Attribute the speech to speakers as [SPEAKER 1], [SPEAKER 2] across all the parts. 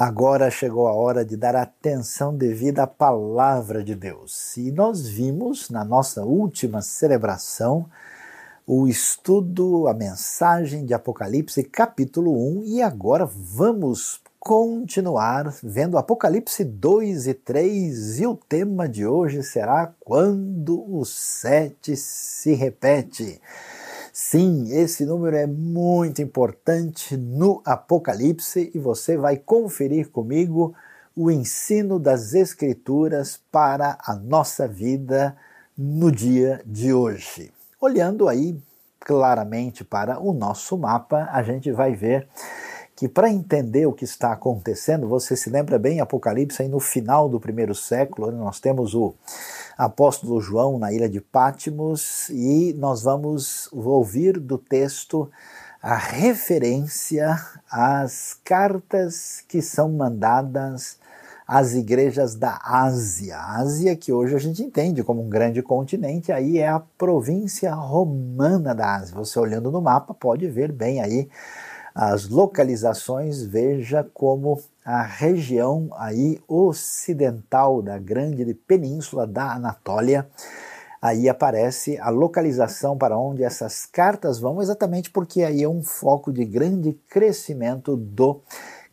[SPEAKER 1] Agora chegou a hora de dar atenção devida à palavra de Deus. E nós vimos na nossa última celebração o estudo, a mensagem de Apocalipse, capítulo 1, e agora vamos continuar vendo Apocalipse 2 e 3, e o tema de hoje será Quando o sete se repete. Sim, esse número é muito importante no Apocalipse e você vai conferir comigo o ensino das Escrituras para a nossa vida no dia de hoje. Olhando aí claramente para o nosso mapa, a gente vai ver que para entender o que está acontecendo, você se lembra bem Apocalipse aí no final do primeiro século, nós temos o apóstolo João na ilha de Pátimos e nós vamos ouvir do texto a referência às cartas que são mandadas às igrejas da Ásia. Ásia, que hoje a gente entende como um grande continente, aí é a província romana da Ásia. Você olhando no mapa pode ver bem aí as localizações, veja como a região aí ocidental da grande península da Anatólia, aí aparece a localização para onde essas cartas vão, exatamente porque aí é um foco de grande crescimento do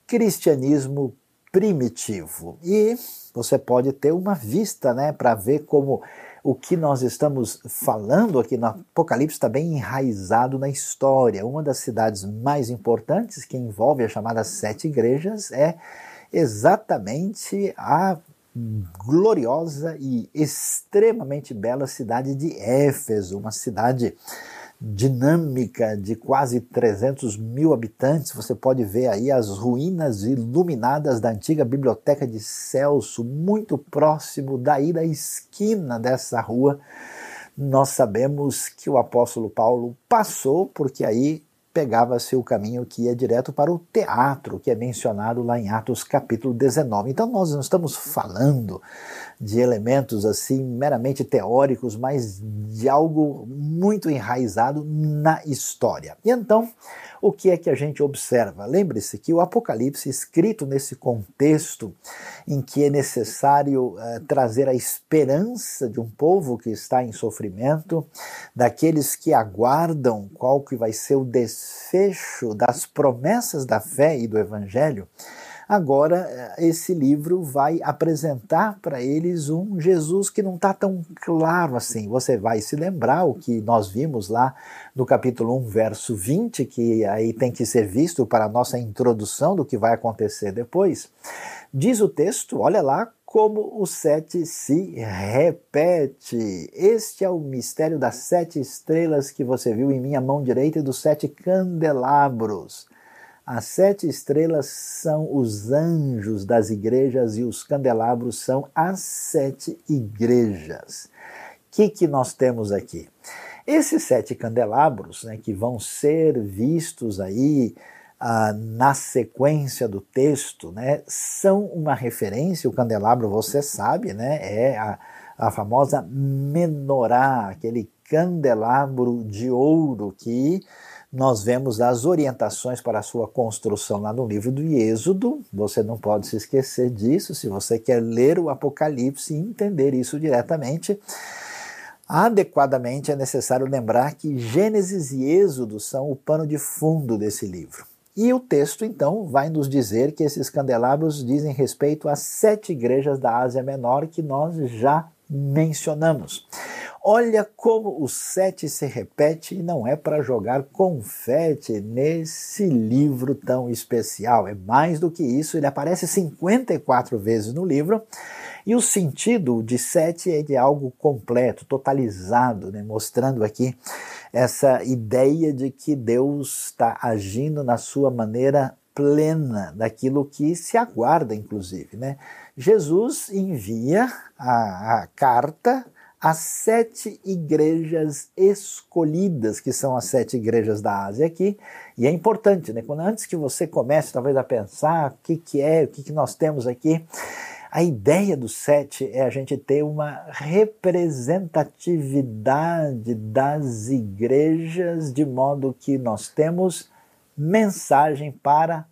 [SPEAKER 1] cristianismo primitivo. E você pode ter uma vista, né, para ver como o que nós estamos falando aqui no Apocalipse está bem enraizado na história. Uma das cidades mais importantes, que envolve as chamadas sete igrejas, é exatamente a gloriosa e extremamente bela cidade de Éfeso, uma cidade dinâmica de quase 300 mil habitantes. Você pode ver aí as ruínas iluminadas da antiga biblioteca de Celso, muito próximo daí da esquina dessa rua. Nós sabemos que o apóstolo Paulo passou, porque aí pegava-se o caminho que ia direto para o teatro, que é mencionado lá em Atos capítulo 19. Então nós não estamos falando de elementos assim meramente teóricos, mas de algo muito enraizado na história. E então, o que é que a gente observa? Lembre-se que o Apocalipse, escrito nesse contexto em que é necessário uh, trazer a esperança de um povo que está em sofrimento, daqueles que aguardam qual que vai ser o desfecho das promessas da fé e do Evangelho, Agora, esse livro vai apresentar para eles um Jesus que não está tão claro assim. Você vai se lembrar o que nós vimos lá no capítulo 1, verso 20, que aí tem que ser visto para a nossa introdução do que vai acontecer depois. Diz o texto, olha lá, como o sete se repete. Este é o mistério das sete estrelas que você viu em minha mão direita e dos sete candelabros. As sete estrelas são os anjos das igrejas e os candelabros são as sete igrejas. O que, que nós temos aqui? Esses sete candelabros, né, que vão ser vistos aí ah, na sequência do texto, né, são uma referência. O candelabro, você sabe, né, é a, a famosa menorá, aquele candelabro de ouro que nós vemos as orientações para a sua construção lá no livro do Êxodo. Você não pode se esquecer disso se você quer ler o Apocalipse e entender isso diretamente. Adequadamente é necessário lembrar que Gênesis e Êxodo são o pano de fundo desse livro. E o texto, então, vai nos dizer que esses candelabros dizem respeito às sete igrejas da Ásia Menor que nós já mencionamos. Olha como o sete se repete e não é para jogar confete nesse livro tão especial. É mais do que isso, ele aparece 54 vezes no livro. E o sentido de sete é de algo completo, totalizado, né? mostrando aqui essa ideia de que Deus está agindo na sua maneira plena, daquilo que se aguarda, inclusive. Né? Jesus envia a, a carta as sete igrejas escolhidas, que são as sete igrejas da Ásia aqui, e é importante, né? Quando antes que você comece talvez a pensar o que, que é, o que, que nós temos aqui, a ideia do sete é a gente ter uma representatividade das igrejas, de modo que nós temos mensagem para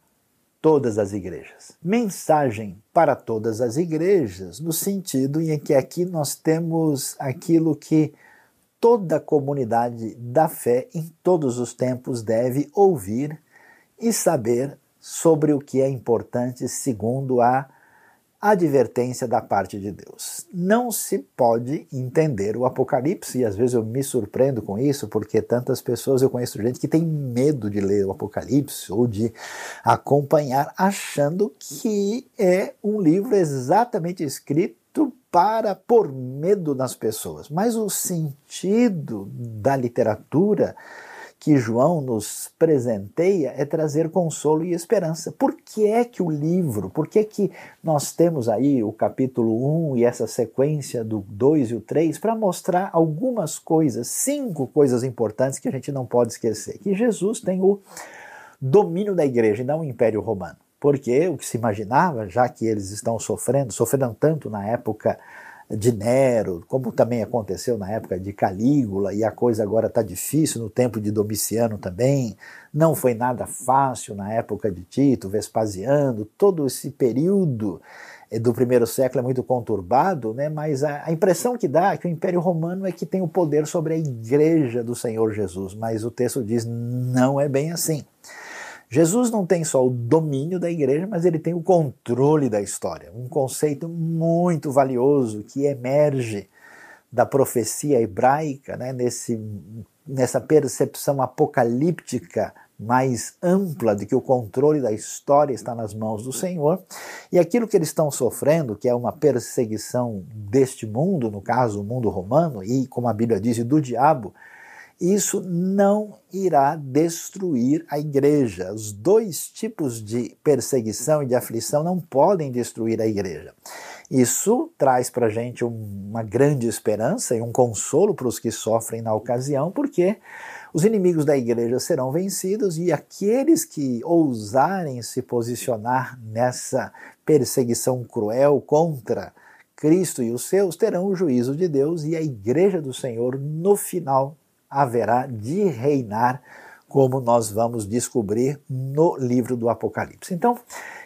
[SPEAKER 1] todas as igrejas. Mensagem para todas as igrejas, no sentido em que aqui nós temos aquilo que toda a comunidade da fé em todos os tempos deve ouvir e saber sobre o que é importante segundo a advertência da parte de Deus. Não se pode entender o Apocalipse, e às vezes eu me surpreendo com isso, porque tantas pessoas eu conheço gente que tem medo de ler o Apocalipse ou de acompanhar, achando que é um livro exatamente escrito para pôr medo nas pessoas. Mas o sentido da literatura que João nos presenteia é trazer consolo e esperança. Por que é que o livro, por que é que nós temos aí o capítulo 1 e essa sequência do 2 e o 3 para mostrar algumas coisas, cinco coisas importantes que a gente não pode esquecer. Que Jesus tem o domínio da igreja e não o império romano. Porque o que se imaginava, já que eles estão sofrendo, sofreram tanto na época de Nero, como também aconteceu na época de Calígula, e a coisa agora está difícil no tempo de Domiciano também. Não foi nada fácil na época de Tito, Vespasiano, todo esse período eh, do primeiro século é muito conturbado, né? mas a, impressão que dá é que o Império Romano é que tem o poder sobre a igreja do Senhor Jesus, mas o texto diz não é bem assim. Jesus não tem só o domínio da igreja, mas ele tem o controle da história. Um conceito muito valioso que emerge da profecia hebraica, né, nesse, nessa percepção apocalíptica mais ampla de que o controle da história está nas mãos do Senhor, e aquilo que eles estão sofrendo, que é uma perseguição deste mundo, no caso o mundo romano, e como a Bíblia diz, do diabo, isso não irá destruir a igreja. Os dois tipos de perseguição e de aflição não podem destruir a igreja. Isso traz para a gente uma grande esperança e um consolo para os que sofrem na ocasião, porque os inimigos da igreja serão vencidos e aqueles que ousarem se posicionar nessa perseguição cruel contra Cristo e os seus terão o juízo de Deus e a igreja do Senhor no final haverá de reinar, como nós vamos descobrir no livro do Apocalipse. Então,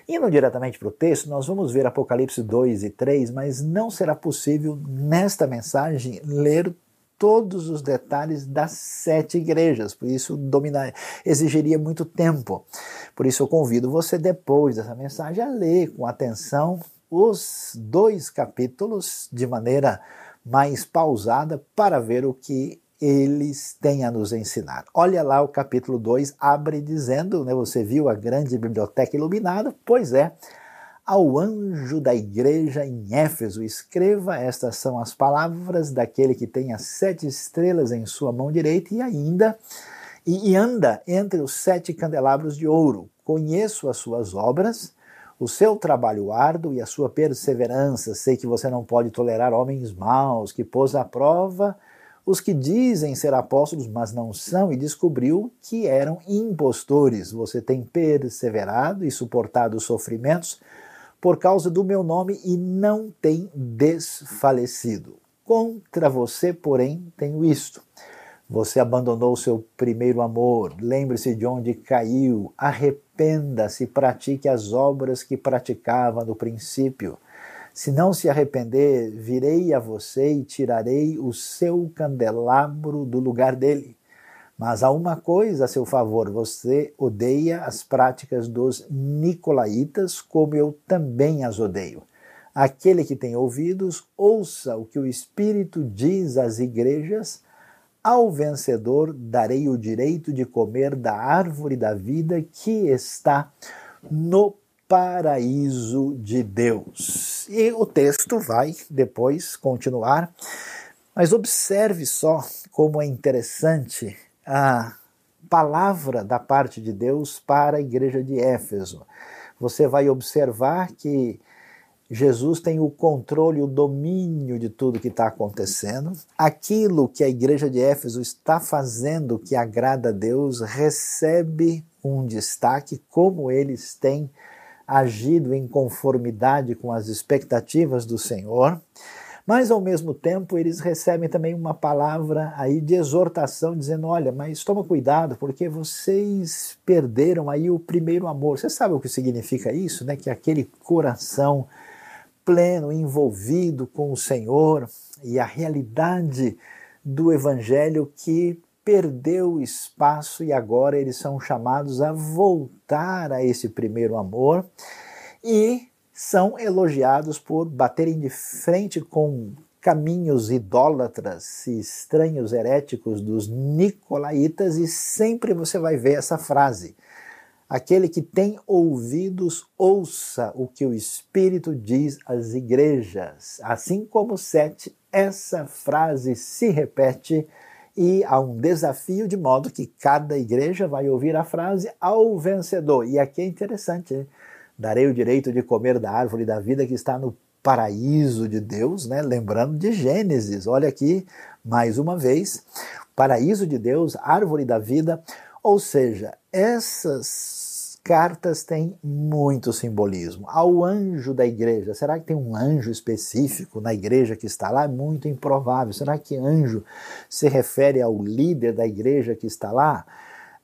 [SPEAKER 1] indo diretamente para o texto, nós vamos ver Apocalipse 2 e 3, mas não será possível nesta mensagem ler todos os detalhes das sete igrejas, por isso dominar, exigiria muito tempo. Por isso eu convido você depois dessa mensagem a ler com atenção os dois capítulos de maneira mais pausada para ver o que eles têm a nos ensinar. Olha lá o capítulo 2, abre dizendo, né, você viu a grande biblioteca iluminada? Pois é, ao anjo da igreja em Éfeso, escreva: Estas são as palavras daquele que tem as sete estrelas em sua mão direita e ainda e, anda entre os sete candelabros de ouro. Conheço as suas obras, o seu trabalho árduo e a sua perseverança. Sei que você não pode tolerar homens maus, que pôs à prova os que dizem ser apóstolos, mas não são, e descobriu que eram impostores. Você tem perseverado e suportado os sofrimentos por causa do meu nome e não tem desfalecido. Contra você, porém, tenho isto. Você abandonou seu primeiro amor. Lembre-se de onde caiu. Arrependa-se, pratique as obras que praticava no princípio. Se não se arrepender, virei a você e tirarei o seu candelabro do lugar dele. Mas há uma coisa a seu favor: você odeia as práticas dos nicolaítas, como eu também as odeio. Aquele que tem ouvidos, ouça o que o Espírito diz às igrejas. Ao vencedor darei o direito de comer da árvore da vida que está no paraíso de Deus. E o texto vai depois continuar, mas observe só como é interessante a palavra da parte de Deus para a igreja de Éfeso. Você vai observar que Jesus tem o controle, o domínio de tudo que está acontecendo. Aquilo que a igreja de Éfeso está fazendo que agrada a Deus recebe um destaque, como eles têm agido em conformidade com as expectativas do Senhor, Mas ao mesmo tempo eles recebem também uma palavra aí de exortação dizendo: "Olha, mas toma cuidado, porque vocês perderam aí o primeiro amor". Você sabe o que significa isso, né? Que aquele coração pleno, envolvido com o Senhor e a realidade do evangelho que perdeu espaço e agora eles são chamados a voltar a esse primeiro amor e são elogiados por baterem de frente com caminhos idólatras e estranhos heréticos dos nicolaítas e sempre você vai ver essa frase: Aquele que tem ouvidos, ouça o que o Espírito diz às igrejas. Assim como sete, essa frase se repete e há um desafio de modo que cada igreja vai ouvir a frase ao vencedor. E aqui é interessante, né? darei o direito de comer da árvore da vida que está no paraíso de Deus, né? lembrando de Gênesis. Olha aqui, mais uma vez, paraíso de Deus, árvore da vida, ou seja, essas cartas têm muito simbolismo. Ao anjo da igreja, será que tem um anjo específico na igreja que está lá? É muito improvável. Será que anjo se refere ao líder da igreja que está lá?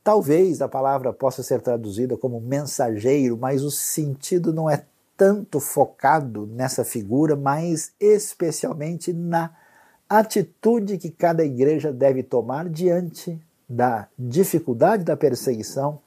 [SPEAKER 1] Talvez a palavra possa ser traduzida como mensageiro, mas o sentido não é tanto focado nessa figura, mas especialmente na atitude que cada igreja deve tomar diante da dificuldade da perseguição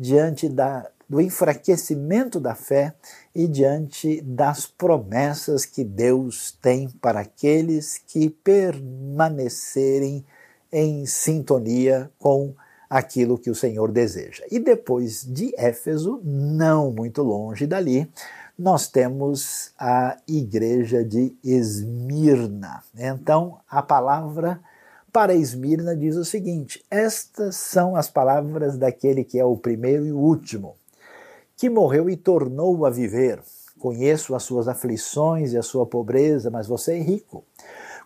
[SPEAKER 1] diante da, do enfraquecimento da fé e diante das promessas que Deus tem para aqueles que permanecerem em sintonia com aquilo que o Senhor deseja. E depois de Éfeso, não muito longe dali, nós temos a igreja de Esmirna. Então, a palavra para Esmirna diz o seguinte: Estas são as palavras daquele que é o primeiro e o último, que morreu e tornou a viver. Conheço as suas aflições e a sua pobreza, mas você é rico.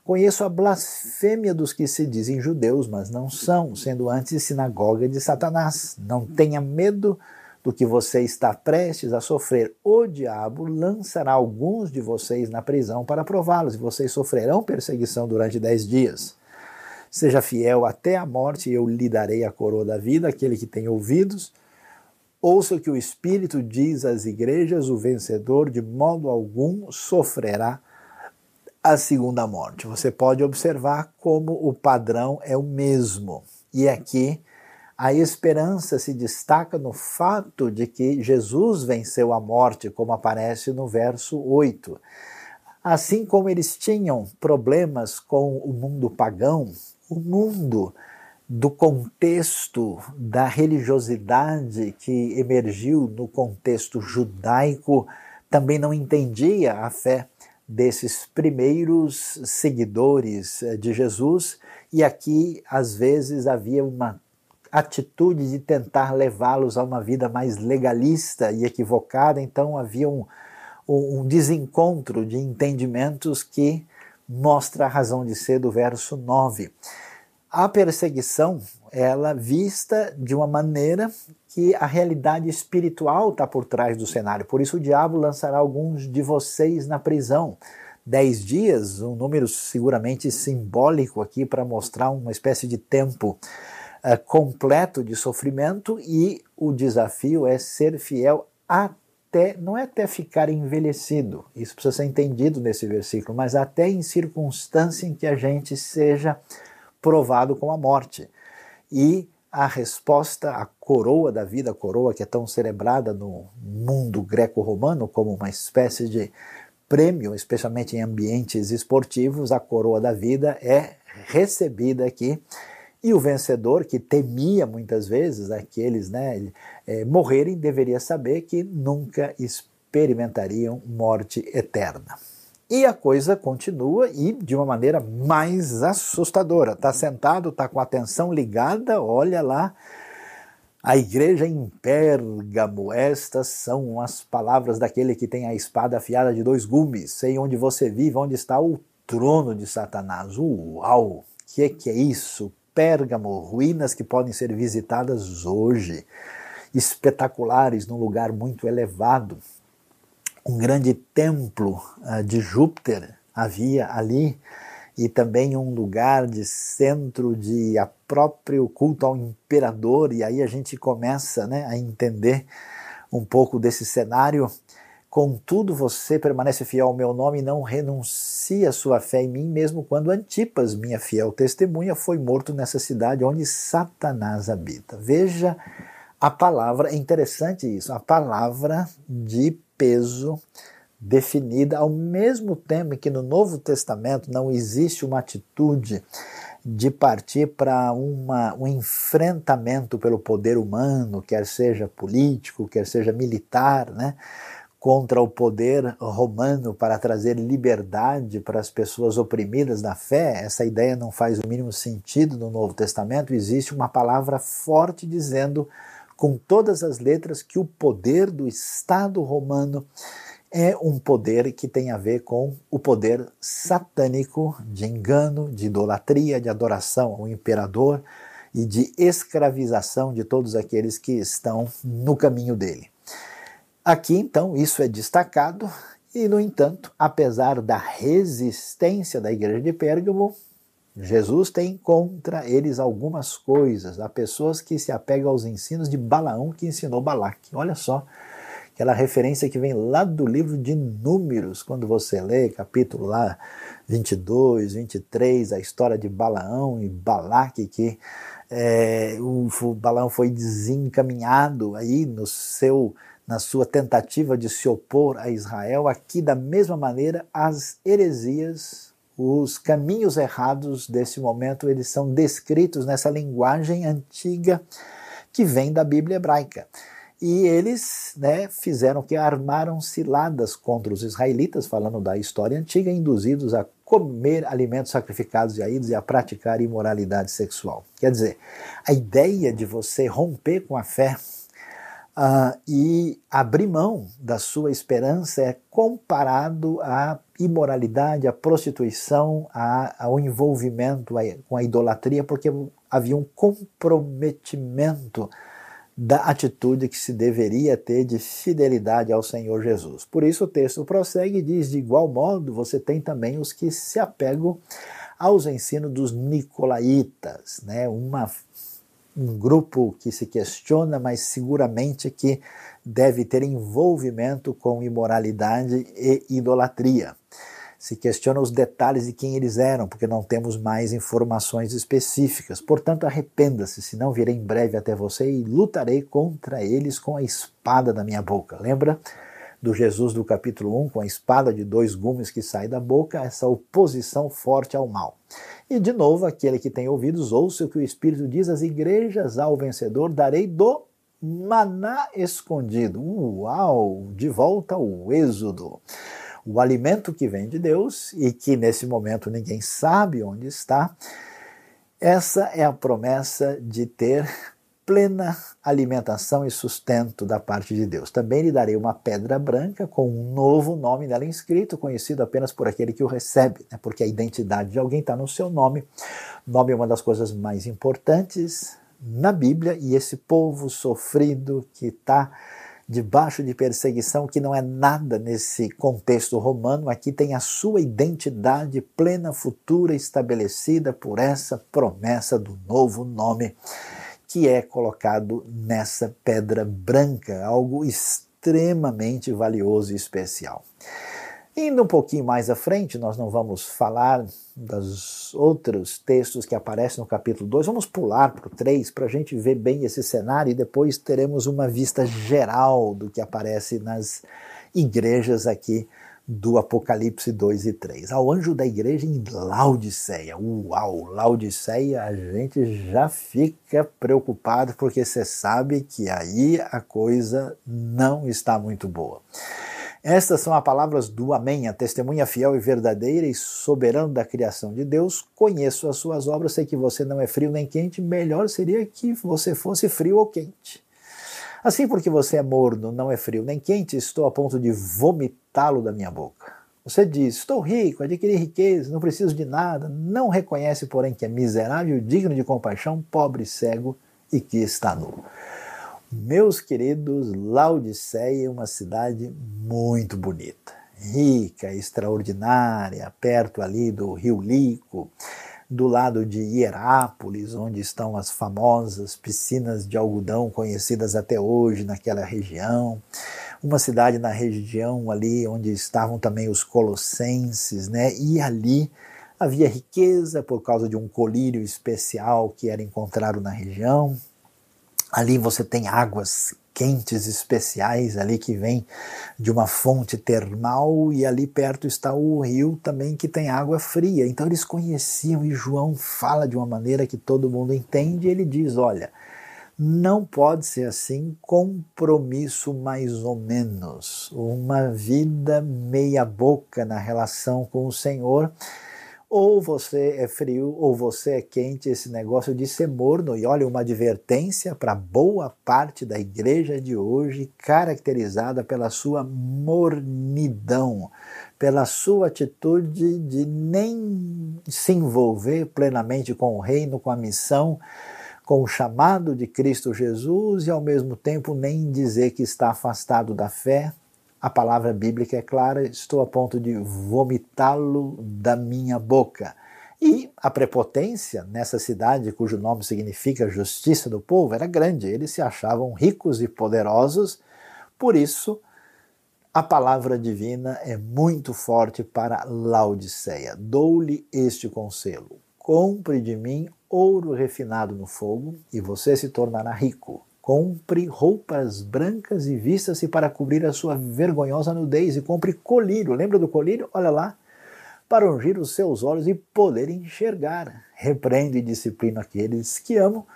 [SPEAKER 1] Conheço a blasfêmia dos que se dizem judeus, mas não são, sendo antes sinagoga de Satanás. Não tenha medo do que você está prestes a sofrer. O diabo lançará alguns de vocês na prisão para prová-los, e vocês sofrerão perseguição durante dez dias. Seja fiel até a morte, e eu lhe darei a coroa da vida, aquele que tem ouvidos. Ouça o que o Espírito diz às igrejas: o vencedor de modo algum sofrerá a segunda morte. Você pode observar como o padrão é o mesmo. E aqui a esperança se destaca no fato de que Jesus venceu a morte, como aparece no verso 8. Assim como eles tinham problemas com o mundo pagão, o mundo do contexto da religiosidade que emergiu no contexto judaico também não entendia a fé desses primeiros seguidores eh, de Jesus, e aqui às vezes havia uma atitude de tentar levá-los a uma vida mais legalista e equivocada, então havia um, um desencontro de entendimentos que mostra a razão de ser do verso 9. A perseguição, ela vista de uma maneira que a realidade espiritual está por trás do cenário. Por isso o diabo lançará alguns de vocês na prisão. Dez dias, um número seguramente simbólico aqui para mostrar uma espécie de tempo uh, completo de sofrimento e o desafio é ser fiel até até, não é até ficar envelhecido, isso precisa ser entendido nesse versículo, mas até em circunstância em que a gente seja provado com a morte. E a resposta, a coroa da vida, a coroa que é tão celebrada no mundo greco-romano como uma espécie de prêmio, especialmente em ambientes esportivos, a coroa da vida é recebida aqui e o vencedor, que temia muitas vezes aqueles né, é, morrerem, deveria saber que nunca experimentariam morte eterna. E a coisa continua e de uma maneira mais assustadora. Está sentado, está com a atenção ligada, olha lá. A igreja em Pérgamo, estas são as palavras daquele que tem a espada afiada de dois gumes. Sei onde você vive, onde está o trono de Satanás. Uau! O que, que é isso? Pérgamo, ruínas que podem ser visitadas hoje, espetaculares, num lugar muito elevado. Um grande templo uh, de Júpiter havia ali e também um lugar de centro de próprio culto ao imperador, e aí a gente começa né, a entender um pouco desse cenário. Contudo, você permanece fiel ao meu nome e não renuncia sua fé em mim, mesmo quando Antipas, minha fiel testemunha, foi morto nessa cidade onde Satanás habita. Veja a palavra, é interessante isso, a palavra de peso definida, ao mesmo tempo que no Novo Testamento não existe uma atitude de partir para um enfrentamento pelo poder humano, quer seja político, quer seja militar, né, contra o poder romano para trazer liberdade para as pessoas oprimidas na fé, essa ideia não faz o mínimo sentido no Novo Testamento. Existe uma palavra forte dizendo, com todas as letras, que o poder do Estado romano é um poder que tem a ver com o poder satânico de engano, de idolatria, de adoração ao imperador e de escravização de todos aqueles que estão no caminho dele. Aqui, então, isso é destacado, e, no entanto, apesar da resistência da igreja de Pérgamo, Jesus tem contra eles algumas coisas. Há pessoas que se apegam aos ensinos de Balaão que ensinou Balaque. Olha só aquela referência que vem lá do livro de Números, quando você lê capítulo lá 22, 23, a história de Balaão e Balaque, que é, o, Balaão foi desencaminhado aí no seu na sua tentativa de se opor a Israel, aqui da mesma maneira as heresias, os caminhos errados desse momento, eles são descritos nessa linguagem antiga que vem da Bíblia hebraica. E eles né, fizeram que armaram ciladas contra os israelitas, falando da história antiga, induzidos a comer alimentos sacrificados a ídolos e a praticar imoralidade sexual. Quer dizer, a ideia de você romper com a fé uh, e abrir mão da sua esperança é comparado à imoralidade, à prostituição, à, ao envolvimento com a idolatria, porque havia um comprometimento da atitude que se deveria ter de fidelidade ao Senhor Jesus. Por isso o texto prossegue e diz: de igual modo, você tem também os que se apegam aos ensinos dos nicolaítas, né? Uma, um grupo que se questiona, mas seguramente que deve ter envolvimento com imoralidade e idolatria se questiona os detalhes de quem eles eram, porque não temos mais informações específicas. Portanto, arrependa-se, senão virei em breve até você e lutarei contra eles com a espada da minha boca. Lembra do Jesus do capítulo 1, com a espada de dois gumes que sai da boca, essa oposição forte ao mal. E de novo, aquele que tem ouvidos, ouça o que o Espírito diz às igrejas, ao vencedor darei do maná escondido. Uau! De volta ao Êxodo o alimento que vem de Deus e que nesse momento ninguém sabe onde está, essa é a promessa de ter plena alimentação e sustento da parte de Deus. Também lhe darei uma pedra branca com um novo nome nela inscrito, conhecido apenas por aquele que o recebe, né? porque a identidade de alguém está no seu nome. Nome é uma das coisas mais importantes na Bíblia e esse povo sofrido que está debaixo de perseguição, que não é nada nesse contexto romano, aqui tem a sua identidade plena, futura, estabelecida por essa promessa do novo nome que é colocado nessa pedra branca, algo extremamente valioso e especial. Indo um pouquinho mais à frente, nós não vamos falar dos outros textos que aparecem no capítulo 2, vamos pular para o 3 para a gente ver bem esse cenário e depois teremos uma vista geral do que aparece nas igrejas aqui do Apocalipse 2 e 3. Ao anjo da igreja em Laodiceia. Uau, Laodiceia, a gente já fica preocupado porque você sabe que aí a coisa não está muito boa. Estas são as palavras do Amém, a testemunha fiel e verdadeira e soberano da criação de Deus. Conheço as suas obras, sei que você não é frio nem quente, melhor seria que você fosse frio ou quente. Assim, porque você é morno, não é frio nem quente, estou a ponto de vomitá-lo da minha boca. Você diz: Estou rico, adquiri riqueza, não preciso de nada, não reconhece, porém, que é miserável, digno de compaixão, pobre, cego e que está nu. Meus queridos, Laodiceia é uma cidade muito bonita. rica, extraordinária, perto ali do Rio Lico, do lado de Hierápolis, onde estão as famosas piscinas de algodão conhecidas até hoje naquela região, uma cidade na região ali onde estavam também os colossenses, né? E ali havia riqueza por causa de um colírio especial que era encontrado na região. Ali você tem águas quentes especiais ali que vem de uma fonte termal e ali perto está o rio também que tem água fria. Então eles conheciam e João fala de uma maneira que todo mundo entende. E ele diz: olha, não pode ser assim, compromisso mais ou menos, uma vida meia boca na relação com o Senhor ou você é frio ou você é quente, esse negócio de ser morno. E olha, uma advertência para boa parte da igreja de hoje, caracterizada pela sua mornidão, pela sua atitude de nem se envolver plenamente com o reino, com a missão, com o chamado de Cristo Jesus e ao mesmo tempo nem dizer que está afastado da fé, a palavra bíblica é clara, estou a ponto de vomitá-lo da minha boca. E a prepotência nessa cidade, cujo nome significa justiça do povo, era grande. Eles se achavam ricos e poderosos, por isso a palavra divina é muito forte para Laodiceia. Dou-lhe este conselho: compre de mim ouro refinado no fogo, e você se tornará rico Compre roupas brancas e vista-se para cobrir a sua vergonhosa nudez, e compre colírio. Lembra do colírio? Olha lá. Para ungir os seus olhos e poder enxergar. Repreende e disciplina aqueles que amo.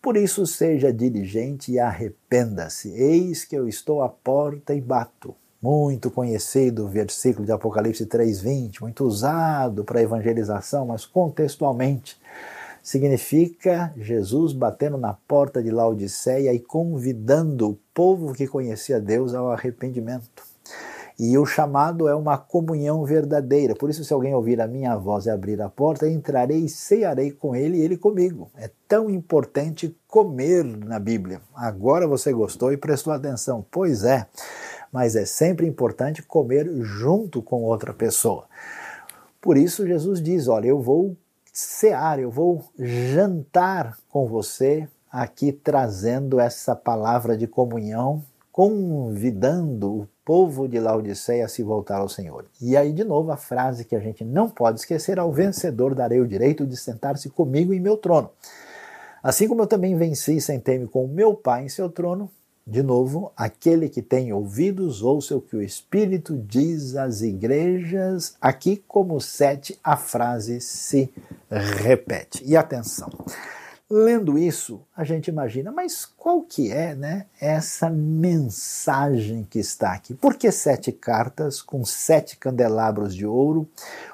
[SPEAKER 1] Por isso, seja diligente e arrependa-se. Eis que eu estou à porta e bato. Muito conhecido o versículo de Apocalipse 3,20, muito usado para evangelização, mas contextualmente significa Jesus batendo na porta de Laodiceia e convidando o povo que conhecia Deus ao arrependimento. E o chamado é uma comunhão verdadeira. Por isso, se alguém ouvir a minha voz e abrir a porta, entrarei e cearei com ele e ele comigo. É tão importante comer na Bíblia. Agora você gostou e prestou atenção. Pois é, mas é sempre importante comer junto com outra pessoa. Por isso, Jesus diz: Olha, eu vou cear, eu vou jantar com você aqui trazendo essa palavra de comunhão, convidando o povo de Laodiceia a se voltar ao Senhor. E aí, de novo, a frase que a gente não pode esquecer: ao vencedor darei o direito de sentar-se comigo em meu trono. Assim como eu também venci e sentei-me com o meu Pai em seu trono, de novo, aquele que tem ouvidos, ouça o que o Espírito diz às igrejas. Aqui, como sete, a frase se repete. E atenção, lendo isso, a gente imagina, mas qual que é né, essa mensagem que está aqui? Por que sete cartas com sete candelabros de ouro?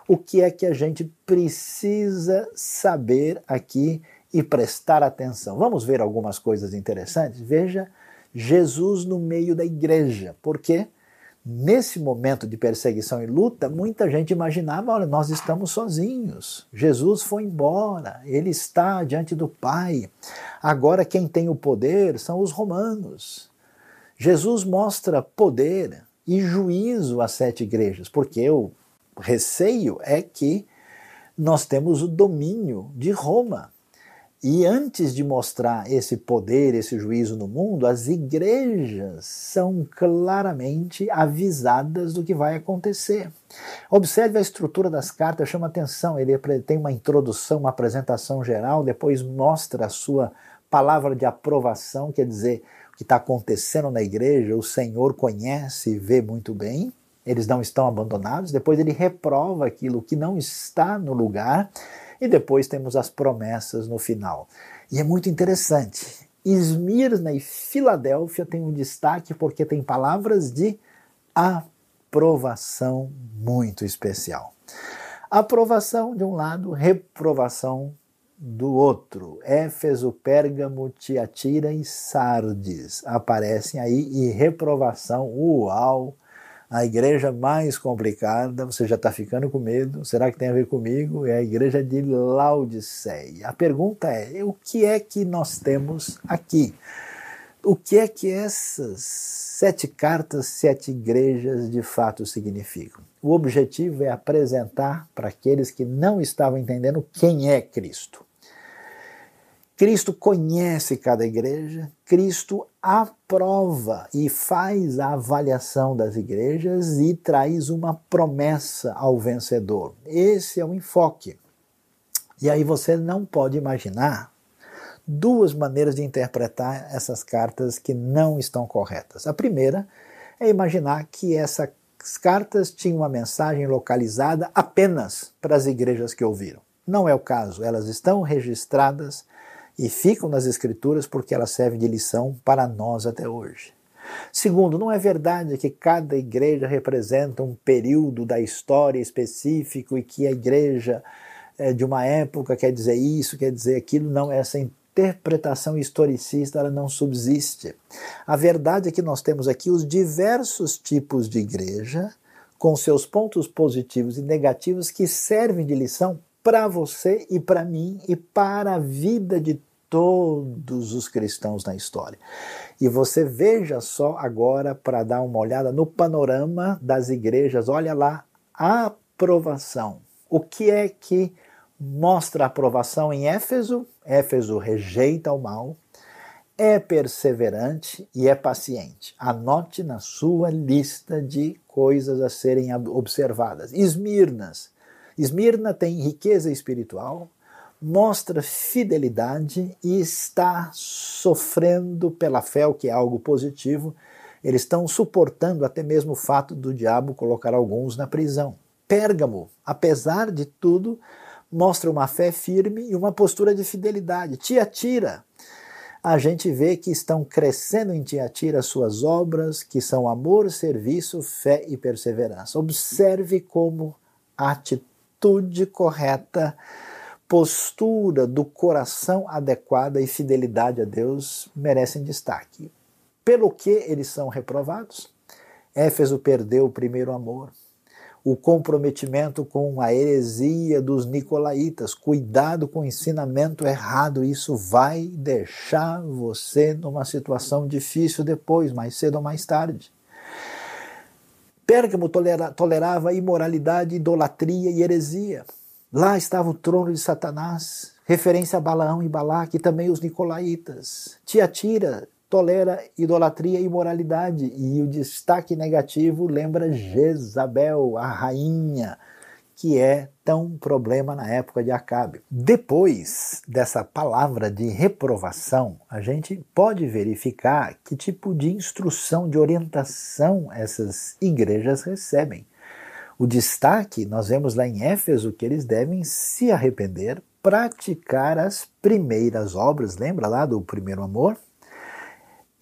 [SPEAKER 1] O que é que a gente precisa saber aqui e prestar atenção? Vamos ver algumas coisas interessantes? Veja Jesus no meio da igreja, porque nesse momento de perseguição e luta, muita gente imaginava: olha, nós estamos sozinhos, Jesus foi embora, ele está diante do Pai, agora quem tem o poder são os romanos. Jesus mostra poder e juízo às sete igrejas, porque o receio é que nós temos o domínio de Roma. E antes de mostrar esse poder, esse juízo no mundo, as igrejas são claramente avisadas do que vai acontecer. Observe a estrutura das cartas, chama atenção. Ele tem uma introdução, uma apresentação geral, depois mostra a sua palavra de aprovação, quer dizer, o que está acontecendo na igreja, o Senhor conhece e vê muito bem. Eles não estão abandonados. Depois ele reprova aquilo que não está no lugar e depois temos as promessas no final. E é muito interessante. Esmirna e Filadélfia têm um destaque porque tem palavras de aprovação muito especial. Aprovação de um lado, reprovação do outro. Éfeso, Pérgamo, Tiatira e Sardes aparecem aí e reprovação, uau! A igreja mais complicada, você já está ficando com medo, será que tem a ver comigo? É a igreja de Laodiceia. A pergunta é: o que é que nós temos aqui? O que é que essas sete cartas, sete igrejas de fato significam? O objetivo é apresentar para aqueles que não estavam entendendo quem é Cristo. Cristo conhece cada igreja, Cristo aprova e faz a avaliação das igrejas e traz uma promessa ao vencedor. Esse é o enfoque. E aí você não pode imaginar duas maneiras de interpretar essas cartas que não estão corretas. A primeira é imaginar que essas cartas tinham uma mensagem localizada apenas para as igrejas que ouviram. Não é o caso, elas estão registradas e ficam nas Escrituras porque elas servem de lição para nós até hoje. Segundo, não é verdade que cada igreja representa um período da história específico e que a igreja é, de uma época quer dizer isso, quer dizer aquilo. Não, essa interpretação historicista ela não subsiste. A verdade é que nós temos aqui os diversos tipos de igreja, com seus pontos positivos e negativos, que servem de lição para você e para mim e para a vida de todos os cristãos na história. E você veja só agora para dar uma olhada no panorama das igrejas, olha lá, aprovação. O que é que mostra aprovação em Éfeso? Éfeso rejeita o mal, é perseverante e é paciente. Anote na sua lista de coisas a serem observadas. Esmirnas. Esmirna tem riqueza espiritual, mostra fidelidade e está sofrendo pela fé, o que é algo positivo. Eles estão suportando até mesmo o fato do diabo colocar alguns na prisão. Pérgamo, apesar de tudo, mostra uma fé firme e uma postura de fidelidade. Tiatira, a gente vê que estão crescendo em Tiatira suas obras, que são amor, serviço, fé e perseverança. Observe como a atitude correta postura do coração adequada e fidelidade a Deus merecem destaque. Pelo que eles são reprovados? Éfeso perdeu o primeiro amor. O comprometimento com a heresia dos nicolaítas, cuidado com o ensinamento errado, isso vai deixar você numa situação difícil depois, mais cedo ou mais tarde. Pérgamo tolera, tolerava imoralidade, idolatria e heresia. Lá estava o trono de Satanás, referência a Balaão e Balaque, e também os nicolaítas. Tiatira tolera idolatria e imoralidade, e o destaque negativo lembra Jezabel, a rainha, que é tão problema na época de Acabe. Depois dessa palavra de reprovação, a gente pode verificar que tipo de instrução, de orientação essas igrejas recebem. O destaque, nós vemos lá em Éfeso que eles devem se arrepender, praticar as primeiras obras, lembra lá do primeiro amor?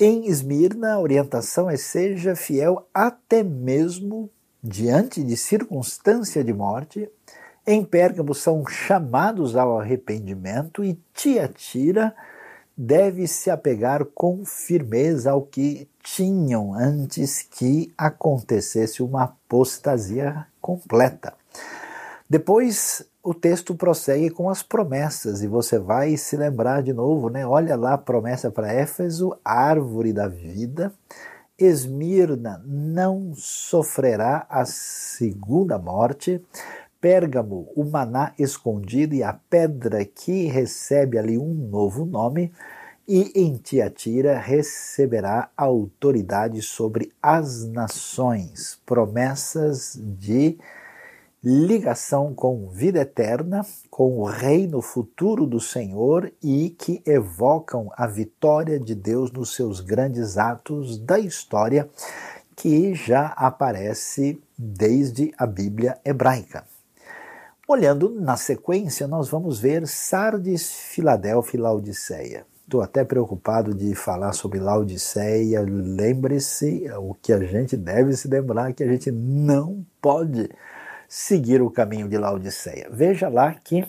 [SPEAKER 1] Em Esmirna, a orientação é seja fiel até mesmo diante de circunstância de morte. Em Pérgamo são chamados ao arrependimento e Tiatira deve se apegar com firmeza ao que tinham antes que acontecesse uma apostasia completa. Depois o texto prossegue com as promessas e você vai se lembrar de novo, né? Olha lá a promessa para Éfeso, árvore da vida. Esmirna não sofrerá a segunda morte. Pérgamo, o maná escondido e a pedra que recebe ali um novo nome, e em Tiatira receberá autoridade sobre as nações, promessas de ligação com vida eterna, com o reino futuro do Senhor e que evocam a vitória de Deus nos seus grandes atos da história que já aparece desde a Bíblia hebraica. Olhando na sequência, nós vamos ver Sardes, Filadélfia e Laodiceia. Estou até preocupado de falar sobre Laodiceia. Lembre-se, o que a gente deve se lembrar que a gente não pode seguir o caminho de Laodiceia. Veja lá que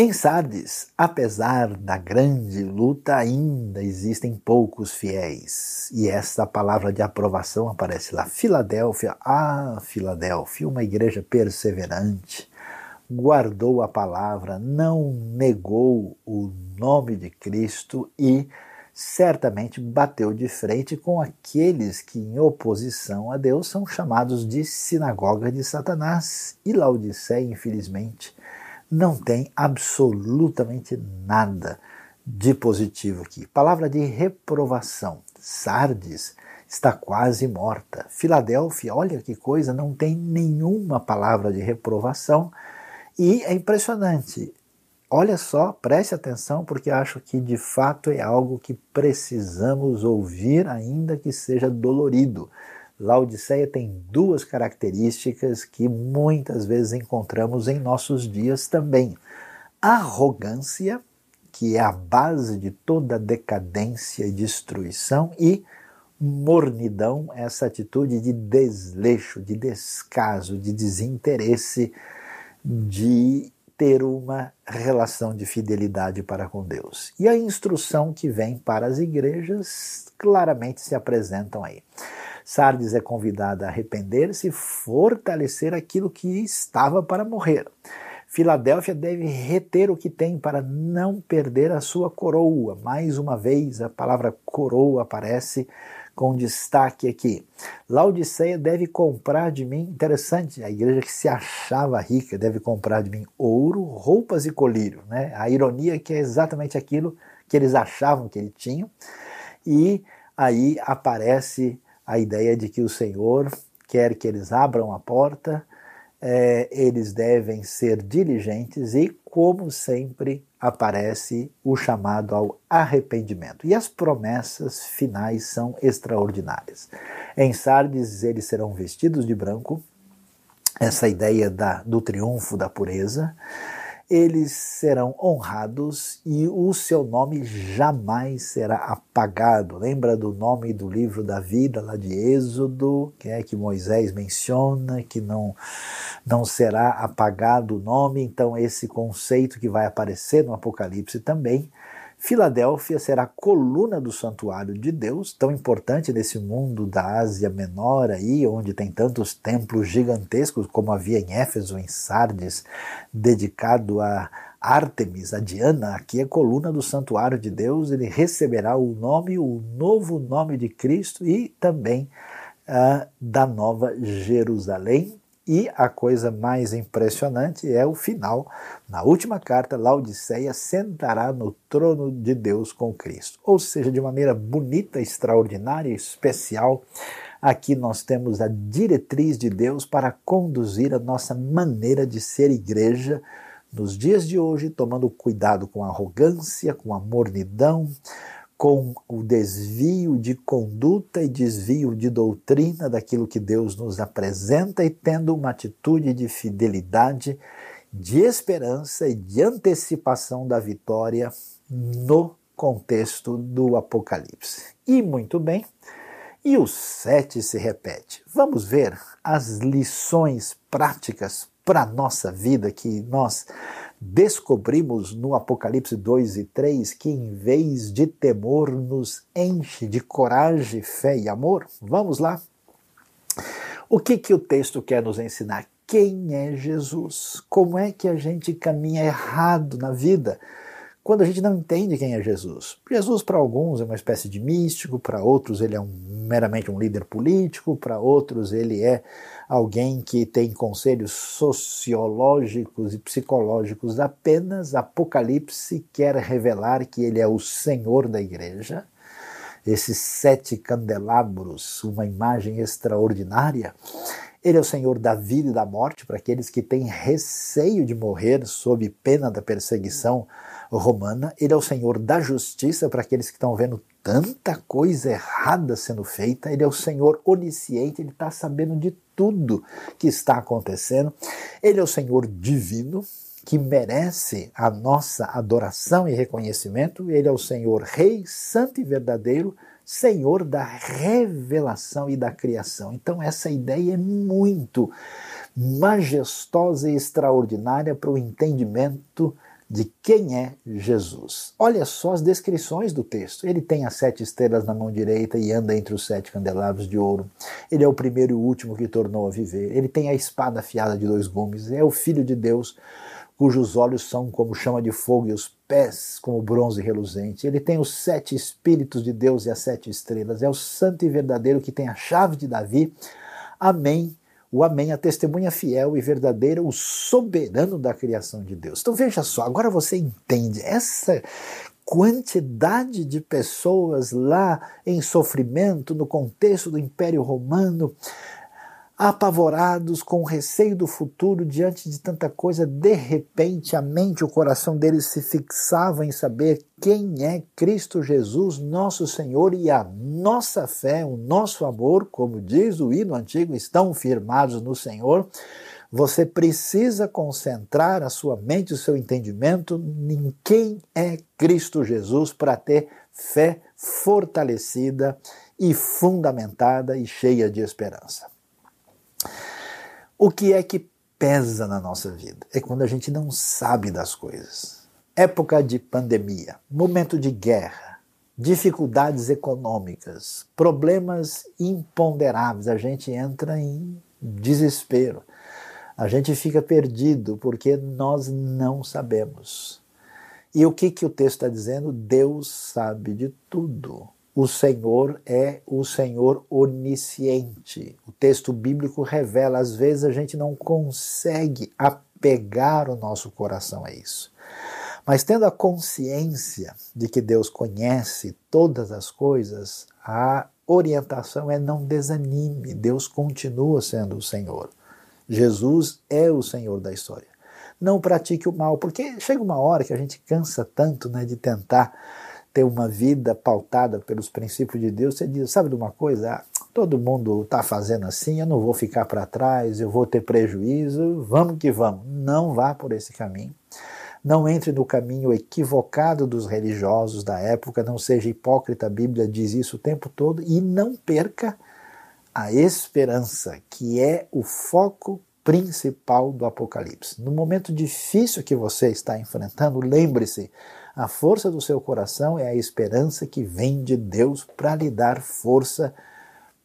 [SPEAKER 1] em Sardes, apesar da grande luta, ainda existem poucos fiéis. E essa palavra de aprovação aparece lá. Filadélfia, ah, Filadélfia, uma igreja perseverante, guardou a palavra, não negou o nome de Cristo e certamente bateu de frente com aqueles que, em oposição a Deus, são chamados de sinagoga de Satanás. E Laodiceia, infelizmente, não tem absolutamente nada de positivo aqui. Palavra de reprovação. Sardes está quase morta. Filadélfia, olha que coisa, não tem nenhuma palavra de reprovação. E é impressionante, Olha só, preste atenção, porque acho que de fato é algo que precisamos ouvir, ainda que seja dolorido. Laodiceia tem duas características que muitas vezes encontramos em nossos dias também: arrogância, que é a base de toda decadência e destruição, e mornidão, essa atitude de desleixo, de descaso, de desinteresse, de ter uma relação de fidelidade para com Deus. E a instrução que vem para as igrejas claramente se apresentam aí. Sardes é convidada a arrepender-se e fortalecer aquilo que estava para morrer. Filadélfia deve reter o que tem para não perder a sua coroa. Mais uma vez, a palavra coroa aparece com destaque aqui. Laodiceia deve comprar de mim, interessante, a igreja que se achava rica deve comprar de mim ouro, roupas e colírio. Né? A ironia é que é exatamente aquilo que eles achavam que ele tinha. E aí aparece a ideia de que o Senhor quer que eles abram a porta, é, eles devem ser diligentes e, como sempre, aparece o chamado ao arrependimento. E as promessas finais são extraordinárias. Em Sardes, eles serão vestidos de branco, essa ideia da, do triunfo da pureza eles serão honrados e o seu nome jamais será apagado. Lembra do nome do livro da vida, lá de Êxodo, que é que Moisés menciona, que não, não será apagado o nome. Então, esse conceito que vai aparecer no Apocalipse também Filadélfia será a coluna do santuário de Deus, tão importante nesse mundo da Ásia Menor aí, onde tem tantos templos gigantescos como havia em Éfeso, em Sardes, dedicado a Ártemis, a Diana, aqui é coluna do santuário de Deus, ele receberá o nome, o novo nome de Cristo e também uh, da Nova Jerusalém, e a coisa mais impressionante é o final. Na última carta, Laodiceia sentará no trono de Deus com Cristo. Ou seja, de maneira bonita, extraordinária, especial, aqui nós temos a diretriz de Deus para conduzir a nossa maneira de ser igreja nos dias de hoje, tomando cuidado com a arrogância, com a mornidão, com o desvio de conduta e desvio de doutrina daquilo que Deus nos apresenta e tendo uma atitude de fidelidade, de esperança e de antecipação da vitória no contexto do Apocalipse. E muito bem, e o 7 se repete. Vamos ver as lições práticas para a nossa vida que nós descobrimos no Apocalipse 2 e 3 que, em vez de temor, nos enche de coragem, fé e amor? Vamos lá? O que, que o texto quer nos ensinar? Quem é Jesus? Como é que a gente caminha errado na vida? quando a gente não entende quem é Jesus. Jesus, para alguns, é uma espécie de místico, para outros, ele é um, meramente um líder político, para outros, ele é alguém que tem conselhos sociológicos e psicológicos apenas. Apocalipse quer revelar que ele é o Senhor da igreja. Esses sete candelabros, uma imagem extraordinária. Ele é o Senhor da vida e da morte para aqueles que têm receio de morrer sob pena da perseguição romana, ele é o Senhor da justiça para aqueles que estão vendo tanta coisa errada sendo feita, ele é o Senhor onisciente, ele está sabendo de tudo que está acontecendo, ele é o Senhor divino, que merece a nossa adoração e reconhecimento, ele é o Senhor Rei, Santo e Verdadeiro, Senhor da revelação e da criação. Então, essa ideia é muito majestosa e extraordinária para o entendimento de quem é Jesus. Olha só as descrições do texto. Ele tem as sete estrelas na mão direita e anda entre os sete candelabros de ouro. Ele é o primeiro e o último que tornou a viver. Ele tem a espada afiada de dois gumes. É o Filho de Deus cujos olhos são como chama de fogo e os pés como bronze reluzente. Ele tem os sete espíritos de Deus e as sete estrelas. É o santo e verdadeiro que tem a chave de Davi. Amém. O Amém, a testemunha fiel e verdadeira, o soberano da criação de Deus. Então veja só, agora você entende essa quantidade de pessoas lá em sofrimento no contexto do Império Romano, apavorados com o receio do futuro diante de tanta coisa, de repente a mente, o coração deles se fixava em saber quem é Cristo Jesus, nosso Senhor, e a nossa fé, o nosso amor, como diz o hino antigo, estão firmados no Senhor. Você precisa concentrar a sua mente, o seu entendimento em quem é Cristo Jesus para ter fé fortalecida e fundamentada e cheia de esperança. O que é que pesa na nossa vida? É quando a gente não sabe das coisas. Época de pandemia, momento de guerra, dificuldades econômicas, problemas imponderáveis, a gente entra em desespero. A gente fica perdido porque nós não sabemos. E o que, que o texto está dizendo? Deus sabe de tudo o Senhor é o Senhor onisciente. O texto bíblico revela, às vezes a gente não consegue apegar o nosso coração a isso. Mas tendo a consciência de que Deus conhece todas as coisas, a orientação é não desanime, Deus continua sendo o Senhor. Jesus é o Senhor da história. Não pratique o mal, porque chega uma hora que a gente cansa tanto né, de tentar ter uma vida pautada pelos princípios de Deus, você diz, sabe de uma coisa? Ah, todo mundo está fazendo assim, eu não vou ficar para trás, eu vou ter prejuízo, vamos que vamos. Não vá por esse caminho. Não entre no caminho equivocado dos religiosos da época, não seja hipócrita, a Bíblia diz isso o tempo todo, e não perca a esperança, que é o foco principal do Apocalipse. No momento difícil que você está enfrentando, lembre-se, a força do seu coração é a esperança que vem de Deus para lhe dar força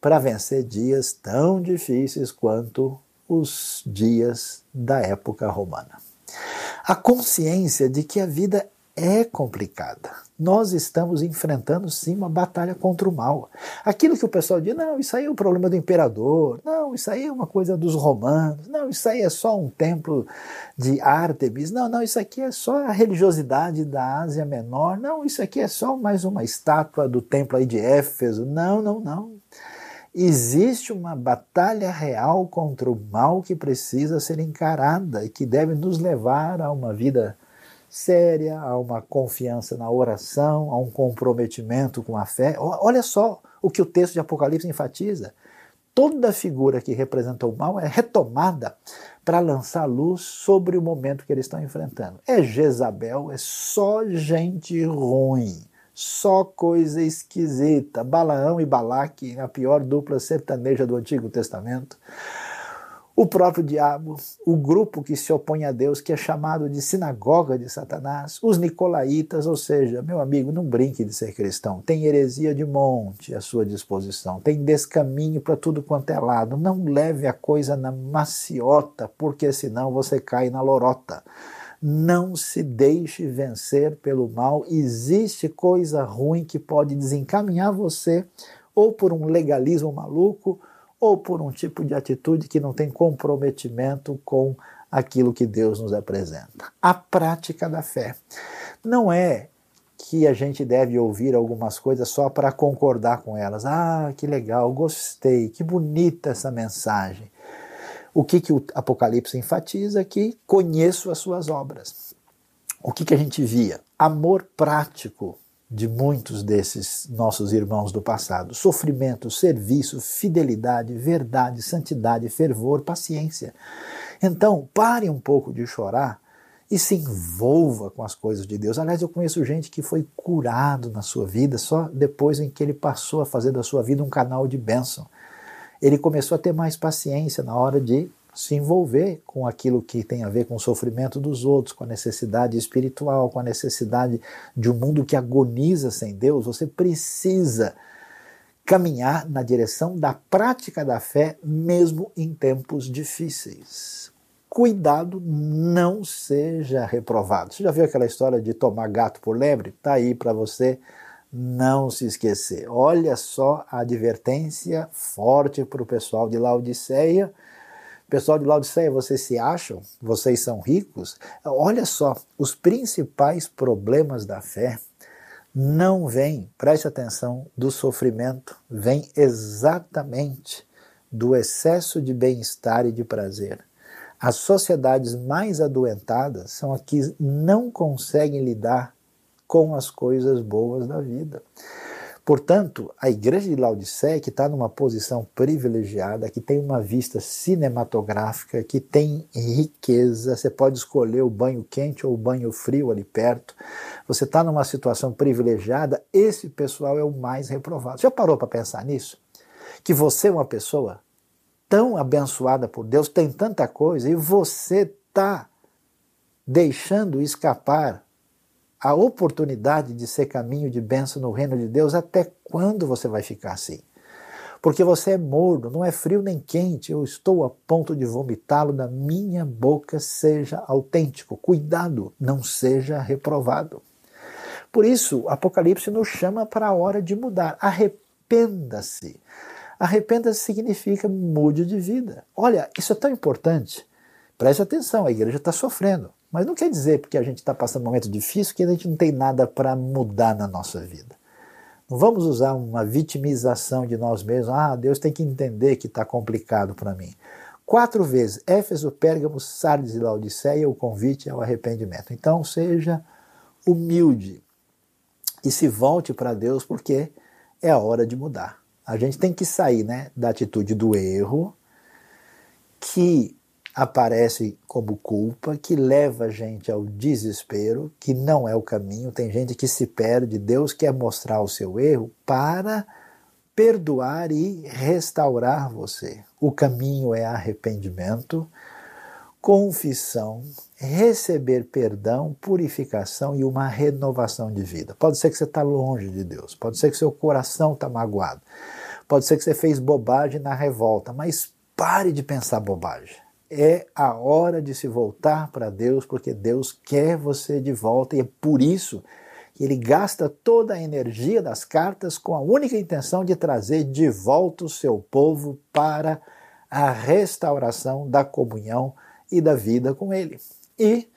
[SPEAKER 1] para vencer dias tão difíceis quanto os dias da época romana. A consciência de que a vida é complicada. Nós estamos enfrentando sim uma batalha contra o mal. Aquilo que o pessoal diz, não, isso aí é o problema do imperador, não, isso aí é uma coisa dos romanos, não, isso aí é só um templo de Ártemis, não, não, isso aqui é só a religiosidade da Ásia Menor, não, isso aqui é só mais uma estátua do templo aí de Éfeso, não, não, não. Existe uma batalha real contra o mal que precisa ser encarada e que deve nos levar a uma vida séria, a uma confiança na oração, a um comprometimento com a fé. Olha só o que o texto de Apocalipse enfatiza. Toda figura que representa o mal é retomada para lançar luz sobre o momento que eles estão enfrentando. É Jezabel, é só gente ruim, só coisa esquisita. Balaão e Balaque, a pior dupla sertaneja do Antigo Testamento o próprio diabo, o grupo que se opõe a Deus, que é chamado de sinagoga de Satanás, os nicolaítas, ou seja, meu amigo, não brinque de ser cristão. Tem heresia de monte à sua disposição, tem descaminho para tudo quanto é lado. Não leve a coisa na maciota, porque senão você cai na lorota. Não se deixe vencer pelo mal. Existe coisa ruim que pode desencaminhar você ou por um legalismo maluco ou por um tipo de atitude que não tem comprometimento com aquilo que Deus nos apresenta. A prática da fé não é que a gente deve ouvir algumas coisas só para concordar com elas. Ah, que legal, gostei, que bonita essa mensagem. O que, que o Apocalipse enfatiza aqui? Conheço as suas obras. O que, que a gente via? Amor prático de muitos desses nossos irmãos do passado: sofrimento, serviço, fidelidade, verdade, santidade, fervor, paciência. Então, pare um pouco de chorar e se envolva com as coisas de Deus. Aliás, eu conheço gente que foi curado na sua vida só depois em que ele passou a fazer da sua vida um canal de bênção. Ele começou a ter mais paciência na hora de se envolver com aquilo que tem a ver com o sofrimento dos outros, com a necessidade espiritual, com a necessidade de um mundo que agoniza sem Deus, você precisa caminhar na direção da prática da fé, mesmo em tempos difíceis. cuidado, não seja reprovado. Você já viu aquela história de tomar gato por lebre? Está aí para você não se esquecer. Olha só a advertência forte para o pessoal de Laodiceia. Pessoal de Laodiceia, vocês se acham? Vocês são ricos? Olha só, os principais problemas da fé não vêm, preste atenção, do sofrimento, vem exatamente do excesso de bem-estar e de prazer. As sociedades mais adoentadas são as que não conseguem lidar com as coisas boas da vida. Portanto, a igreja de Laodiceia, que está numa posição privilegiada, que tem uma vista cinematográfica, que tem riqueza, você pode escolher o banho quente ou o banho frio ali perto, você está numa situação privilegiada, esse pessoal é o mais reprovado. Já parou para pensar nisso? Que você é uma pessoa tão abençoada por Deus, tem tanta coisa, e você está deixando escapar a oportunidade de ser caminho de bênção no reino de Deus, até quando você vai ficar assim? Porque você é morno, não é frio nem quente, eu estou a ponto de vomitá-lo da minha boca, seja autêntico. Cuidado, não seja reprovado. Por isso, Apocalipse nos chama para a hora de mudar. Arrependa-se. Arrependa-se significa mude de vida. Olha, isso é tão importante. Preste atenção, a igreja está sofrendo. Mas não quer dizer, porque a gente está passando um momento difícil, que a gente não tem nada para mudar na nossa vida. Não vamos usar uma vitimização de nós mesmos. Ah, Deus tem que entender que está complicado para mim. Quatro vezes, Éfeso, Pérgamo, Sardes e Laodiceia, o convite ao arrependimento. Então, seja humilde e se volte para Deus, porque é a hora de mudar. A gente tem que sair né, da atitude do erro, que aparece como culpa, que leva a gente ao desespero, que não é o caminho. Tem gente que se perde, Deus quer mostrar o seu erro para perdoar e restaurar você. O caminho é arrependimento, confissão, receber perdão, purificação e uma renovação de vida. Pode ser que você está longe de Deus, pode ser que seu coração está magoado, pode ser que você fez bobagem na revolta, mas pare de pensar bobagem é a hora de se voltar para Deus, porque Deus quer você de volta e é por isso que ele gasta toda a energia das cartas com a única intenção de trazer de volta o seu povo para a restauração da comunhão e da vida com ele. E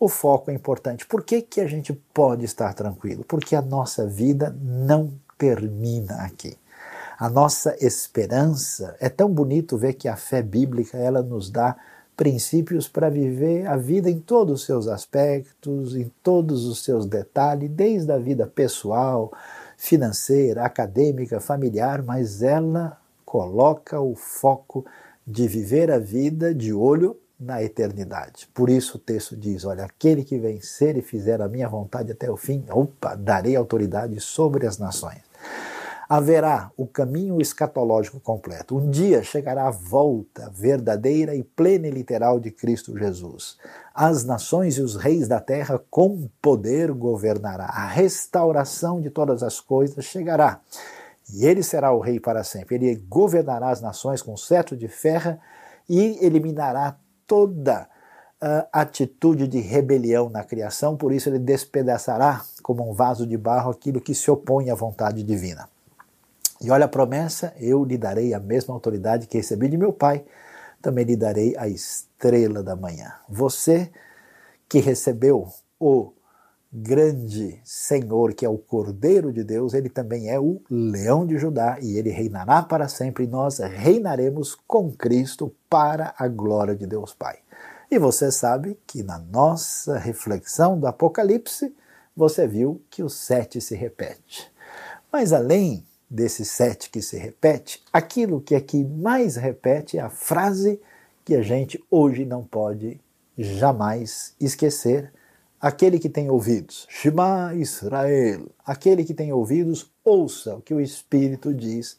[SPEAKER 1] o foco é importante. Por que, que a gente pode estar tranquilo? Porque a nossa vida não termina aqui a nossa esperança. É tão bonito ver que a fé bíblica ela nos dá princípios para viver a vida em todos os seus aspectos, em todos os seus detalhes, desde a vida pessoal, financeira, acadêmica, familiar, mas ela coloca o foco de viver a vida de olho na eternidade. Por isso o texto diz: Olha, aquele que vencer e fizer a minha vontade até o fim, opa, darei autoridade sobre as nações haverá o caminho escatológico completo. Um dia chegará a volta verdadeira e plena e literal de Cristo Jesus. As nações e os reis da terra com poder governará. A restauração de todas as coisas chegará. E ele será o rei para sempre. Ele governará as nações com cetro de ferro e eliminará toda uh, atitude de rebelião na criação, por isso ele despedaçará como um vaso de barro aquilo que se opõe à vontade divina. E olha a promessa: eu lhe darei a mesma autoridade que recebi de meu Pai, também lhe darei a estrela da manhã. Você que recebeu o grande Senhor, que é o Cordeiro de Deus, ele também é o Leão de Judá e ele reinará para sempre e nós reinaremos com Cristo para a glória de Deus Pai. E você sabe que na nossa reflexão do Apocalipse, você viu que o sete se repete. Mas além desses sete que se repete, aquilo que aqui mais repete é a frase que a gente hoje não pode jamais esquecer. Aquele que tem ouvidos, Shema Israel, aquele que tem ouvidos, ouça o que o Espírito diz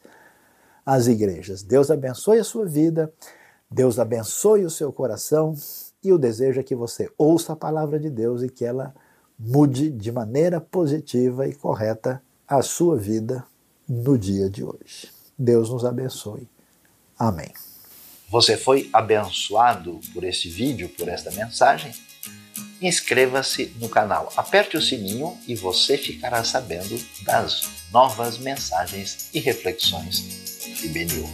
[SPEAKER 1] às igrejas. Deus abençoe a sua vida, Deus abençoe o seu coração e o desejo é que você ouça a palavra de Deus e que ela mude de maneira positiva e correta a sua vida no dia de hoje. Deus nos abençoe. Amém. Você foi abençoado por esse vídeo, por esta mensagem? Inscreva-se no canal, aperte o sininho e você ficará sabendo das novas mensagens e reflexões de Benil.